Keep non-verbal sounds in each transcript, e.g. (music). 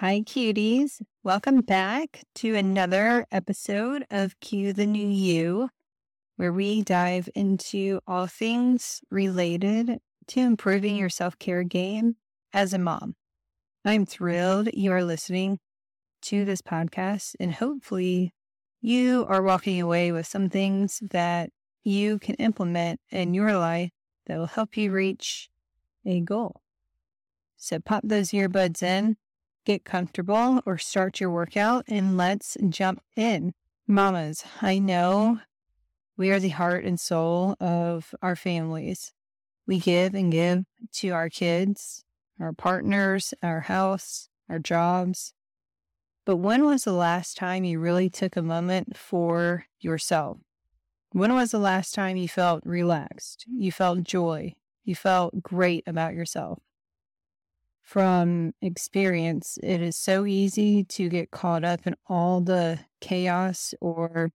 Hi, cuties. Welcome back to another episode of Cue the New You, where we dive into all things related to improving your self care game as a mom. I'm thrilled you are listening to this podcast, and hopefully, you are walking away with some things that you can implement in your life that will help you reach a goal. So, pop those earbuds in get comfortable or start your workout and let's jump in. Mamas, I know we are the heart and soul of our families. We give and give to our kids, our partners, our house, our jobs. But when was the last time you really took a moment for yourself? When was the last time you felt relaxed? You felt joy? You felt great about yourself? From experience, it is so easy to get caught up in all the chaos or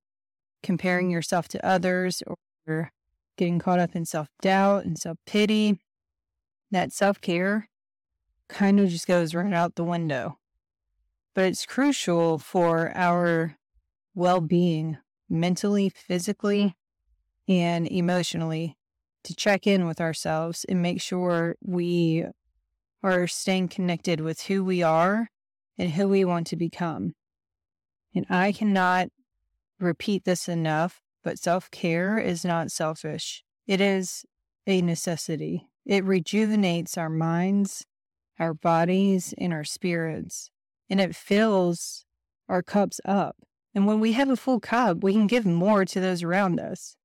comparing yourself to others or getting caught up in self doubt and self pity. That self care kind of just goes right out the window. But it's crucial for our well being, mentally, physically, and emotionally, to check in with ourselves and make sure we are staying connected with who we are and who we want to become. And I cannot repeat this enough, but self care is not selfish. It is a necessity. It rejuvenates our minds, our bodies, and our spirits, and it fills our cups up. And when we have a full cup, we can give more to those around us.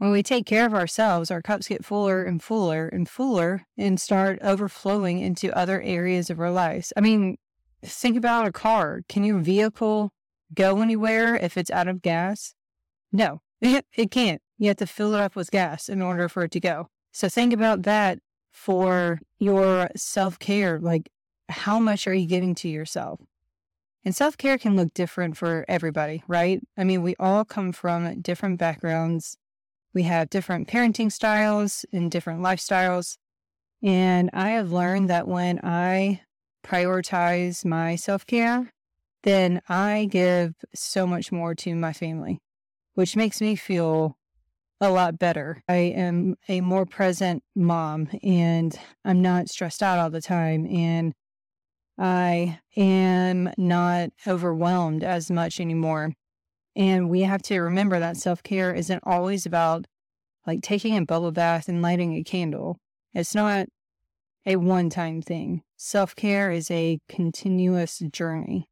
When we take care of ourselves, our cups get fuller and fuller and fuller and start overflowing into other areas of our lives. I mean, think about a car. Can your vehicle go anywhere if it's out of gas? No, (laughs) it, can't. You have to fill it up with gas in order for it to go. So think about that for your self care. Like, how much are you giving to yourself? And self care can look different for everybody, right? I mean, we all come from different backgrounds we have different parenting styles and different lifestyles. And I have learned that when I prioritize my self care, then I give so much more to my family, which makes me feel a lot better. I am a more present mom and I'm not stressed out all the time. And I am not overwhelmed as much anymore. And we have to remember that self care isn't always about like taking a bubble bath and lighting a candle. It's not a one time thing. Self care is a continuous journey.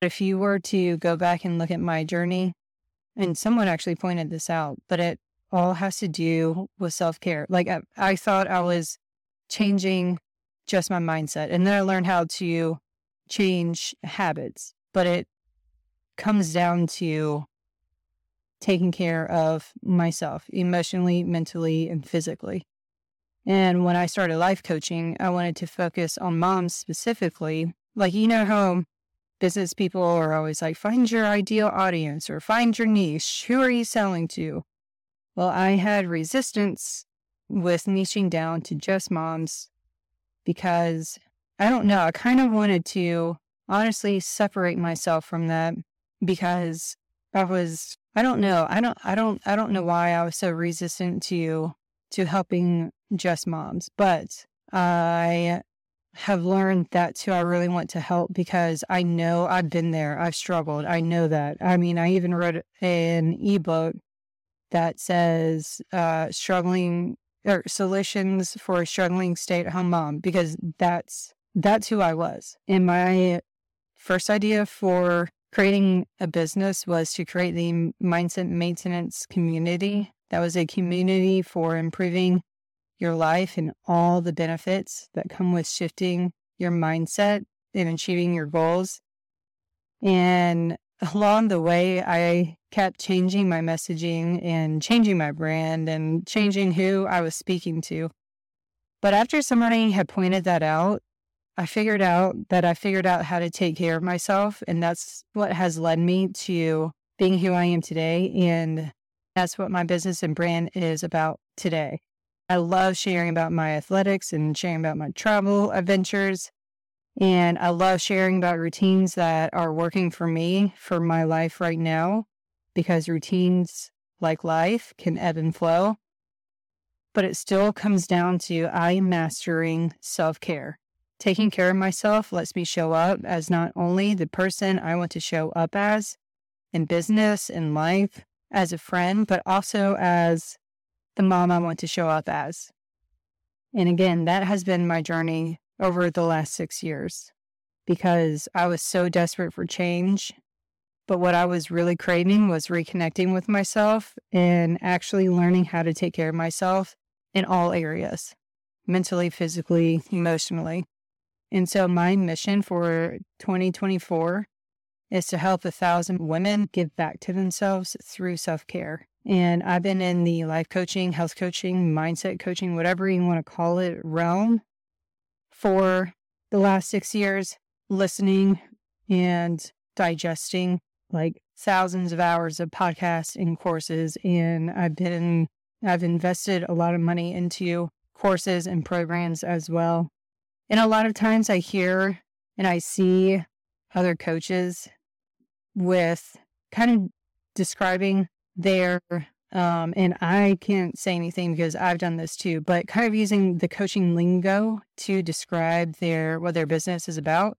If you were to go back and look at my journey, and someone actually pointed this out, but it all has to do with self care. Like I, I thought I was changing just my mindset, and then I learned how to change habits, but it comes down to taking care of myself emotionally, mentally, and physically. And when I started life coaching, I wanted to focus on moms specifically. Like, you know how business people are always like, find your ideal audience or find your niche. Who are you selling to? Well, I had resistance with niching down to just moms because I don't know. I kind of wanted to honestly separate myself from that because I was I don't know. I don't I don't I don't know why I was so resistant to to helping just moms, but I have learned that too. I really want to help because I know I've been there. I've struggled. I know that. I mean, I even wrote an ebook that says uh, struggling or solutions for a struggling stay at home mom because that's that's who I was. And my first idea for creating a business was to create the mindset maintenance community. That was a community for improving your life and all the benefits that come with shifting your mindset and achieving your goals. And along the way, I kept changing my messaging and changing my brand and changing who I was speaking to. But after somebody had pointed that out, I figured out that I figured out how to take care of myself. And that's what has led me to being who I am today. And that's what my business and brand is about today. I love sharing about my athletics and sharing about my travel adventures. And I love sharing about routines that are working for me for my life right now because routines like life can ebb and flow. But it still comes down to I am mastering self care. Taking care of myself lets me show up as not only the person I want to show up as in business, in life, as a friend, but also as the mom I want to show up as. And again, that has been my journey over the last six years because I was so desperate for change. But what I was really craving was reconnecting with myself and actually learning how to take care of myself in all areas mentally, physically, emotionally. And so, my mission for 2024 is to help a thousand women give back to themselves through self care. And I've been in the life coaching, health coaching, mindset coaching, whatever you want to call it, realm for the last six years, listening and digesting like thousands of hours of podcasts and courses. And I've been, I've invested a lot of money into courses and programs as well. And a lot of times I hear and I see other coaches with kind of describing their um, and I can't say anything because I've done this too, but kind of using the coaching lingo to describe their what their business is about.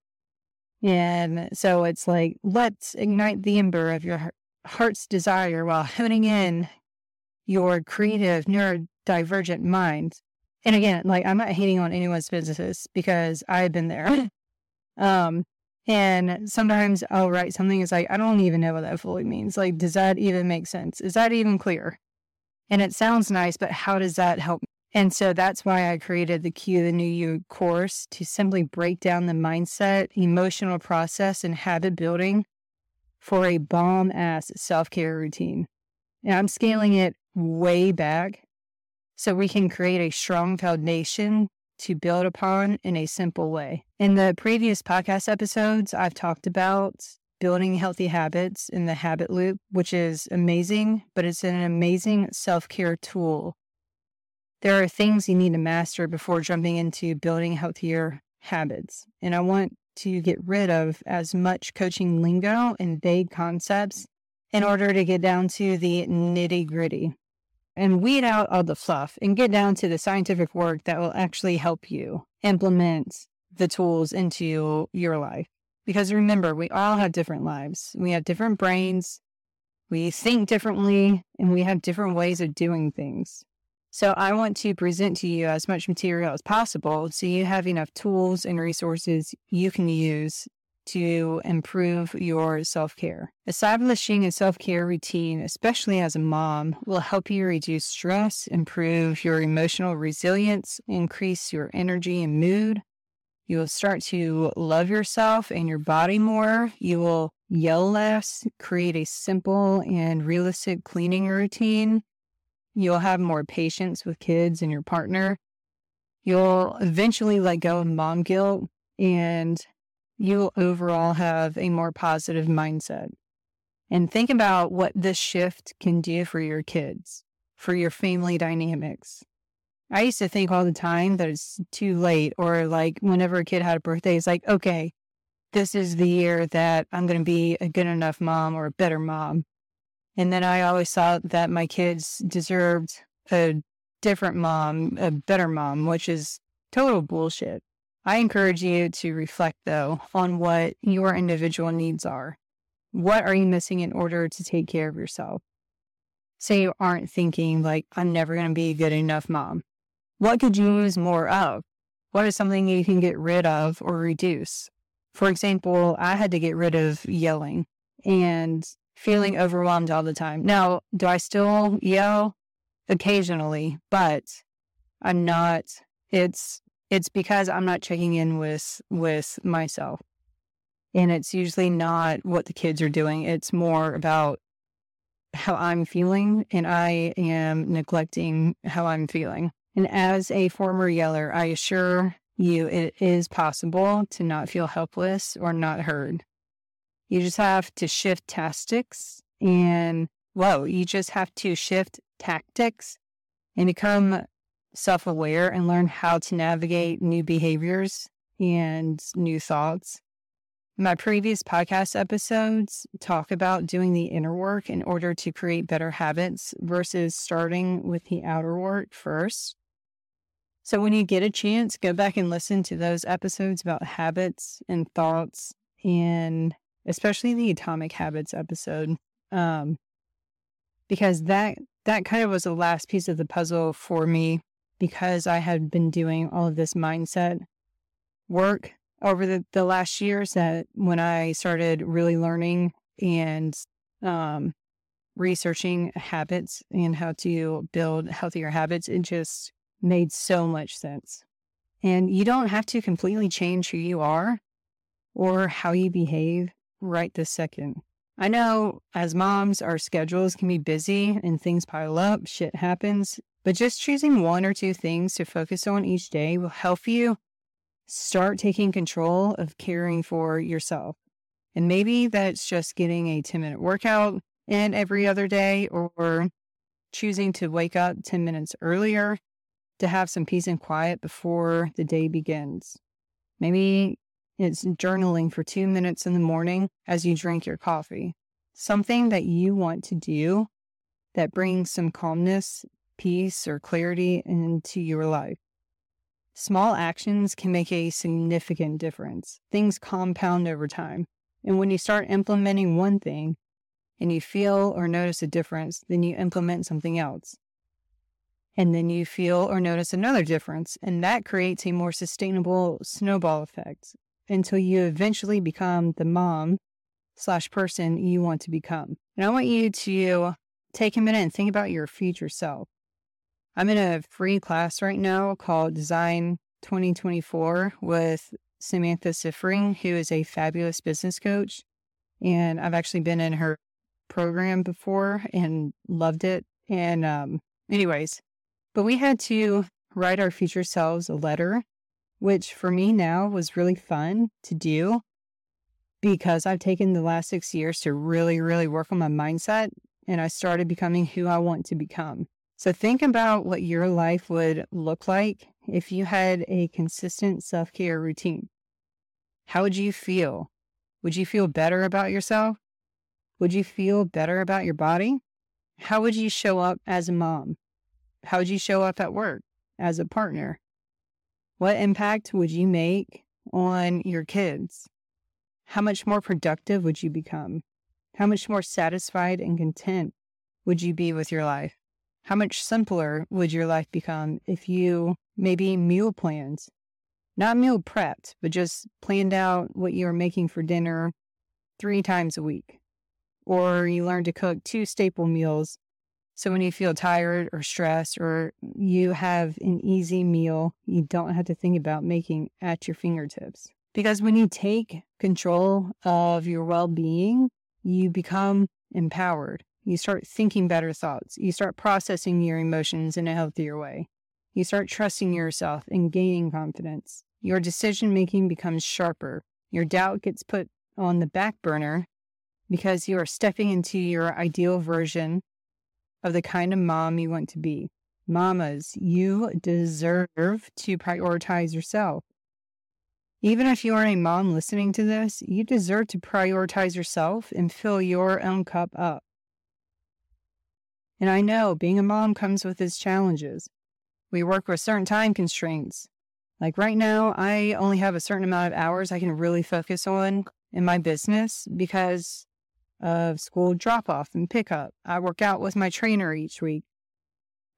And so it's like, let's ignite the ember of your heart's desire while honing in your creative, neurodivergent mind. And again, like I'm not hating on anyone's businesses because I've been there. (laughs) um, and sometimes I'll write something, it's like, I don't even know what that fully means. Like, does that even make sense? Is that even clear? And it sounds nice, but how does that help? And so that's why I created the Q, the New You course to simply break down the mindset, emotional process, and habit building for a bomb ass self care routine. And I'm scaling it way back so we can create a strong foundation to build upon in a simple way. In the previous podcast episodes, I've talked about building healthy habits in the habit loop, which is amazing, but it's an amazing self care tool. There are things you need to master before jumping into building healthier habits. And I want to get rid of as much coaching lingo and vague concepts in order to get down to the nitty gritty and weed out all the fluff and get down to the scientific work that will actually help you implement the tools into your life. Because remember, we all have different lives. We have different brains. We think differently and we have different ways of doing things. So I want to present to you as much material as possible so you have enough tools and resources you can use to improve your self care. Establishing a self care routine, especially as a mom, will help you reduce stress, improve your emotional resilience, increase your energy and mood. You will start to love yourself and your body more. You will yell less, create a simple and realistic cleaning routine. You'll have more patience with kids and your partner. You'll eventually let go of mom guilt and you'll overall have a more positive mindset. And think about what this shift can do for your kids, for your family dynamics. I used to think all the time that it's too late, or like whenever a kid had a birthday, it's like, okay, this is the year that I'm going to be a good enough mom or a better mom. And then I always thought that my kids deserved a different mom, a better mom, which is total bullshit. I encourage you to reflect, though, on what your individual needs are. What are you missing in order to take care of yourself? Say you aren't thinking, like, I'm never going to be a good enough mom. What could you use more of? What is something you can get rid of or reduce? For example, I had to get rid of yelling and feeling overwhelmed all the time. Now, do I still yell? Occasionally, but I'm not, it's it's because I'm not checking in with with myself. And it's usually not what the kids are doing. It's more about how I'm feeling and I am neglecting how I'm feeling. And as a former yeller, I assure you it is possible to not feel helpless or not heard. You just have to shift tactics and whoa, you just have to shift tactics and become self aware and learn how to navigate new behaviors and new thoughts. My previous podcast episodes talk about doing the inner work in order to create better habits versus starting with the outer work first. So, when you get a chance, go back and listen to those episodes about habits and thoughts, and especially the atomic habits episode, um, because that that kind of was the last piece of the puzzle for me because I had been doing all of this mindset work over the, the last years that when I started really learning and um, researching habits and how to build healthier habits, it just made so much sense. And you don't have to completely change who you are or how you behave right this second. I know as moms, our schedules can be busy and things pile up, shit happens, but just choosing one or two things to focus on each day will help you start taking control of caring for yourself. And maybe that's just getting a 10 minute workout in every other day or choosing to wake up 10 minutes earlier to have some peace and quiet before the day begins. Maybe it's journaling for two minutes in the morning as you drink your coffee. Something that you want to do that brings some calmness, peace, or clarity into your life. Small actions can make a significant difference. Things compound over time. And when you start implementing one thing and you feel or notice a difference, then you implement something else. And then you feel or notice another difference. And that creates a more sustainable snowball effect until you eventually become the mom slash person you want to become. And I want you to take a minute and think about your future self. I'm in a free class right now called Design 2024 with Samantha Siffring, who is a fabulous business coach. And I've actually been in her program before and loved it. And, um, anyways, but we had to write our future selves a letter which for me now was really fun to do because I've taken the last six years to really, really work on my mindset and I started becoming who I want to become. So think about what your life would look like if you had a consistent self care routine. How would you feel? Would you feel better about yourself? Would you feel better about your body? How would you show up as a mom? How would you show up at work as a partner? What impact would you make on your kids? How much more productive would you become? How much more satisfied and content would you be with your life? How much simpler would your life become if you maybe meal plans, not meal prepped, but just planned out what you are making for dinner three times a week? Or you learn to cook two staple meals so when you feel tired or stressed or you have an easy meal, you don't have to think about making at your fingertips. Because when you take control of your well being, you become empowered. You start thinking better thoughts. You start processing your emotions in a healthier way. You start trusting yourself and gaining confidence. Your decision making becomes sharper. Your doubt gets put on the back burner because you are stepping into your ideal version of the kind of mom you want to be. Mamas, you deserve to prioritize yourself. Even if you are a mom listening to this, you deserve to prioritize yourself and fill your own cup up. And I know being a mom comes with its challenges. We work with certain time constraints. Like right now, I only have a certain amount of hours I can really focus on in my business because of school drop off and pickup. I work out with my trainer each week.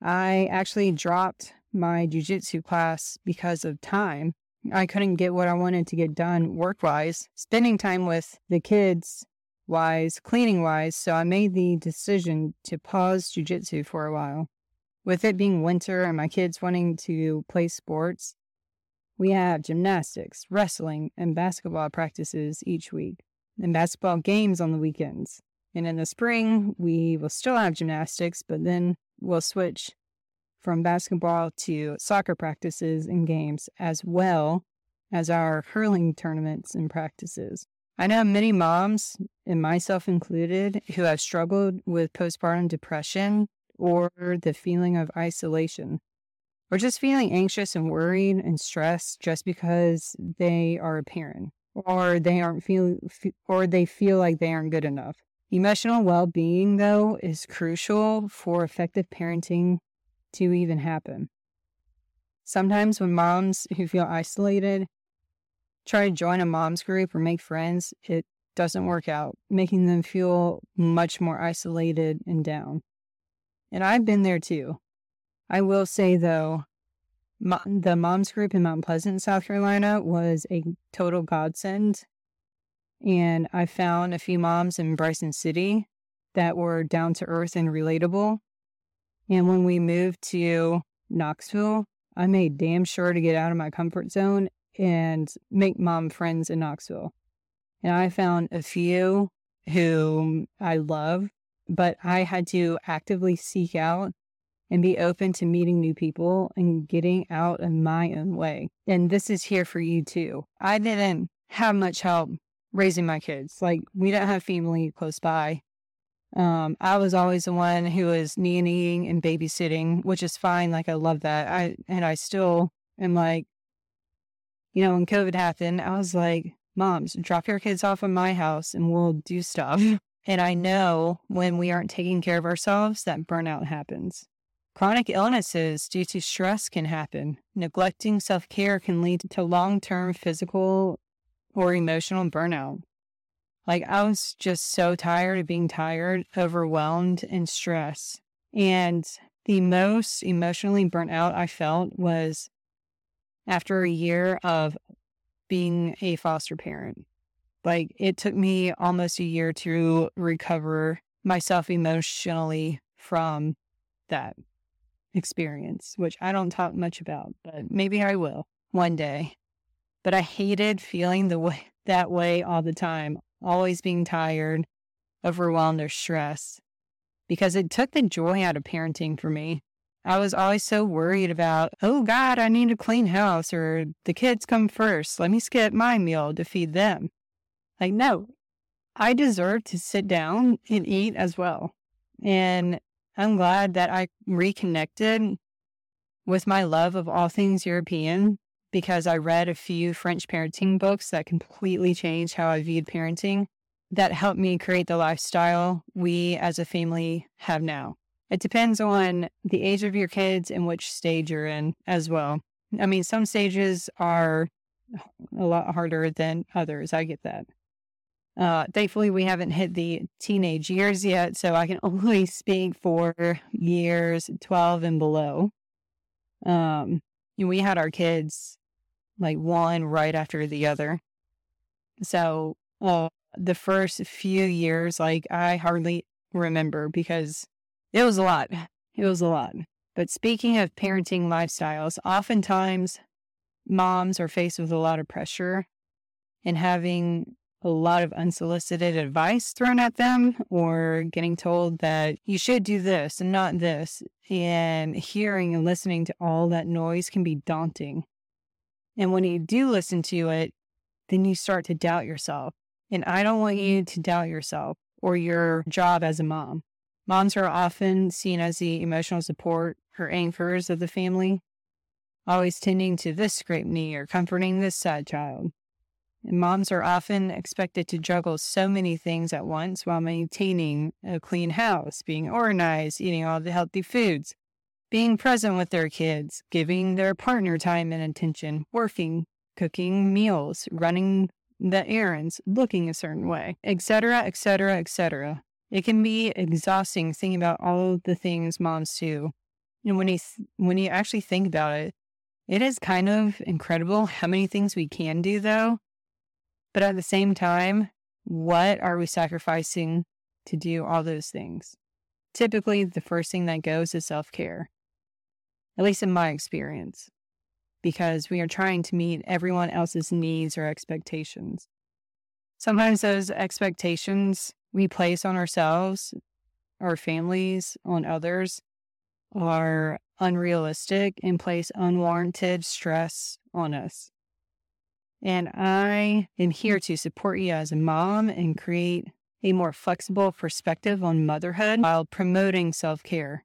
I actually dropped my jujitsu class because of time. I couldn't get what I wanted to get done work wise, spending time with the kids wise, cleaning wise. So I made the decision to pause jujitsu for a while. With it being winter and my kids wanting to play sports, we have gymnastics, wrestling, and basketball practices each week and basketball games on the weekends. And in the spring, we will still have gymnastics, but then we'll switch from basketball to soccer practices and games, as well as our hurling tournaments and practices. I know many moms, and myself included, who have struggled with postpartum depression or the feeling of isolation. or just feeling anxious and worried and stressed just because they are a parent or they aren't feeling or they feel like they aren't good enough. Emotional well-being though is crucial for effective parenting to even happen. Sometimes when moms who feel isolated try to join a mom's group or make friends, it doesn't work out, making them feel much more isolated and down. And I've been there too. I will say though, the moms group in Mount Pleasant, South Carolina was a total godsend. And I found a few moms in Bryson City that were down to earth and relatable. And when we moved to Knoxville, I made damn sure to get out of my comfort zone and make mom friends in Knoxville. And I found a few whom I love, but I had to actively seek out and be open to meeting new people and getting out of my own way. And this is here for you too. I didn't have much help raising my kids. Like we don't have family close by. Um, I was always the one who was nannying and babysitting, which is fine. Like I love that. I and I still am like, you know, when COVID happened, I was like, moms, drop your kids off at my house and we'll do stuff. (laughs) And I know when we aren't taking care of ourselves that burnout happens. Chronic illnesses due to stress can happen. Neglecting self care can lead to long term physical or emotional burnout. Like, I was just so tired of being tired, overwhelmed, and stressed. And the most emotionally burnt out I felt was after a year of being a foster parent. Like, it took me almost a year to recover myself emotionally from that experience, which I don't talk much about, but maybe I will one day. But I hated feeling the way (laughs) that way all the time, always being tired, overwhelmed, or stressed, because it took the joy out of parenting for me. I was always so worried about, oh God, I need a clean house, or the kids come first. Let me skip my meal to feed them. Like, no, I deserve to sit down and eat as well. And I'm glad that I reconnected with my love of all things European because I read a few French parenting books that completely changed how I viewed parenting that helped me create the lifestyle we as a family have now. It depends on the age of your kids and which stage you're in as well. I mean, some stages are a lot harder than others. I get that. Uh, thankfully, we haven't hit the teenage years yet, so I can (laughs) only speak for years 12 and below. Um, we had our kids like one right after the other. So, uh, the first few years, like I hardly remember because it was a lot. It was a lot. But speaking of parenting lifestyles, oftentimes moms are faced with a lot of pressure and having a lot of unsolicited advice thrown at them or getting told that you should do this and not this. And hearing and listening to all that noise can be daunting. And when you do listen to it, then you start to doubt yourself. And I don't want you to doubt yourself or your job as a mom. Moms are often seen as the emotional support or anchors of the family, always tending to this scraped knee or comforting this sad child. Moms are often expected to juggle so many things at once while maintaining a clean house, being organized, eating all the healthy foods, being present with their kids, giving their partner time and attention, working, cooking meals, running the errands, looking a certain way, etc., etc., etc. It can be exhausting thinking about all the things moms do. And when you th- when you actually think about it, it is kind of incredible how many things we can do though but at the same time, what are we sacrificing to do all those things? Typically, the first thing that goes is self care, at least in my experience, because we are trying to meet everyone else's needs or expectations. Sometimes those expectations we place on ourselves, our families, on others are unrealistic and place unwarranted stress on us. And I am here to support you as a mom and create a more flexible perspective on motherhood while promoting self care.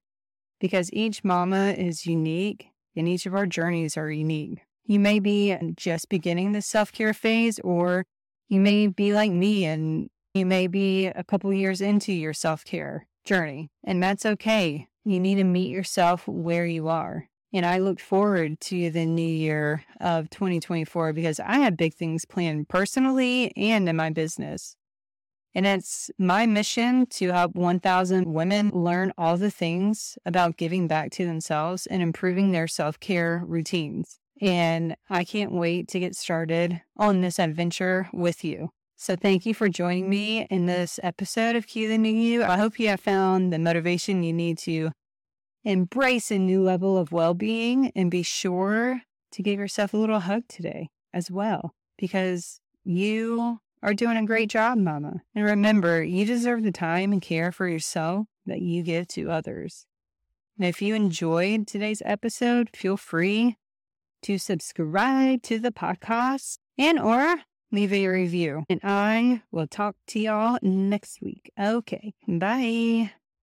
Because each mama is unique and each of our journeys are unique. You may be just beginning the self care phase, or you may be like me and you may be a couple years into your self care journey, and that's okay. You need to meet yourself where you are. And I look forward to the new year of 2024 because I have big things planned personally and in my business. And it's my mission to help 1,000 women learn all the things about giving back to themselves and improving their self care routines. And I can't wait to get started on this adventure with you. So, thank you for joining me in this episode of Q the New You. I hope you have found the motivation you need to embrace a new level of well being and be sure to give yourself a little hug today as well, because you are doing a great job, Mama. And remember, you deserve the time and care for yourself that you give to others. And if you enjoyed today's episode, feel free to subscribe to the podcast and or leave a review. And I will talk to y'all next week. Okay. Bye.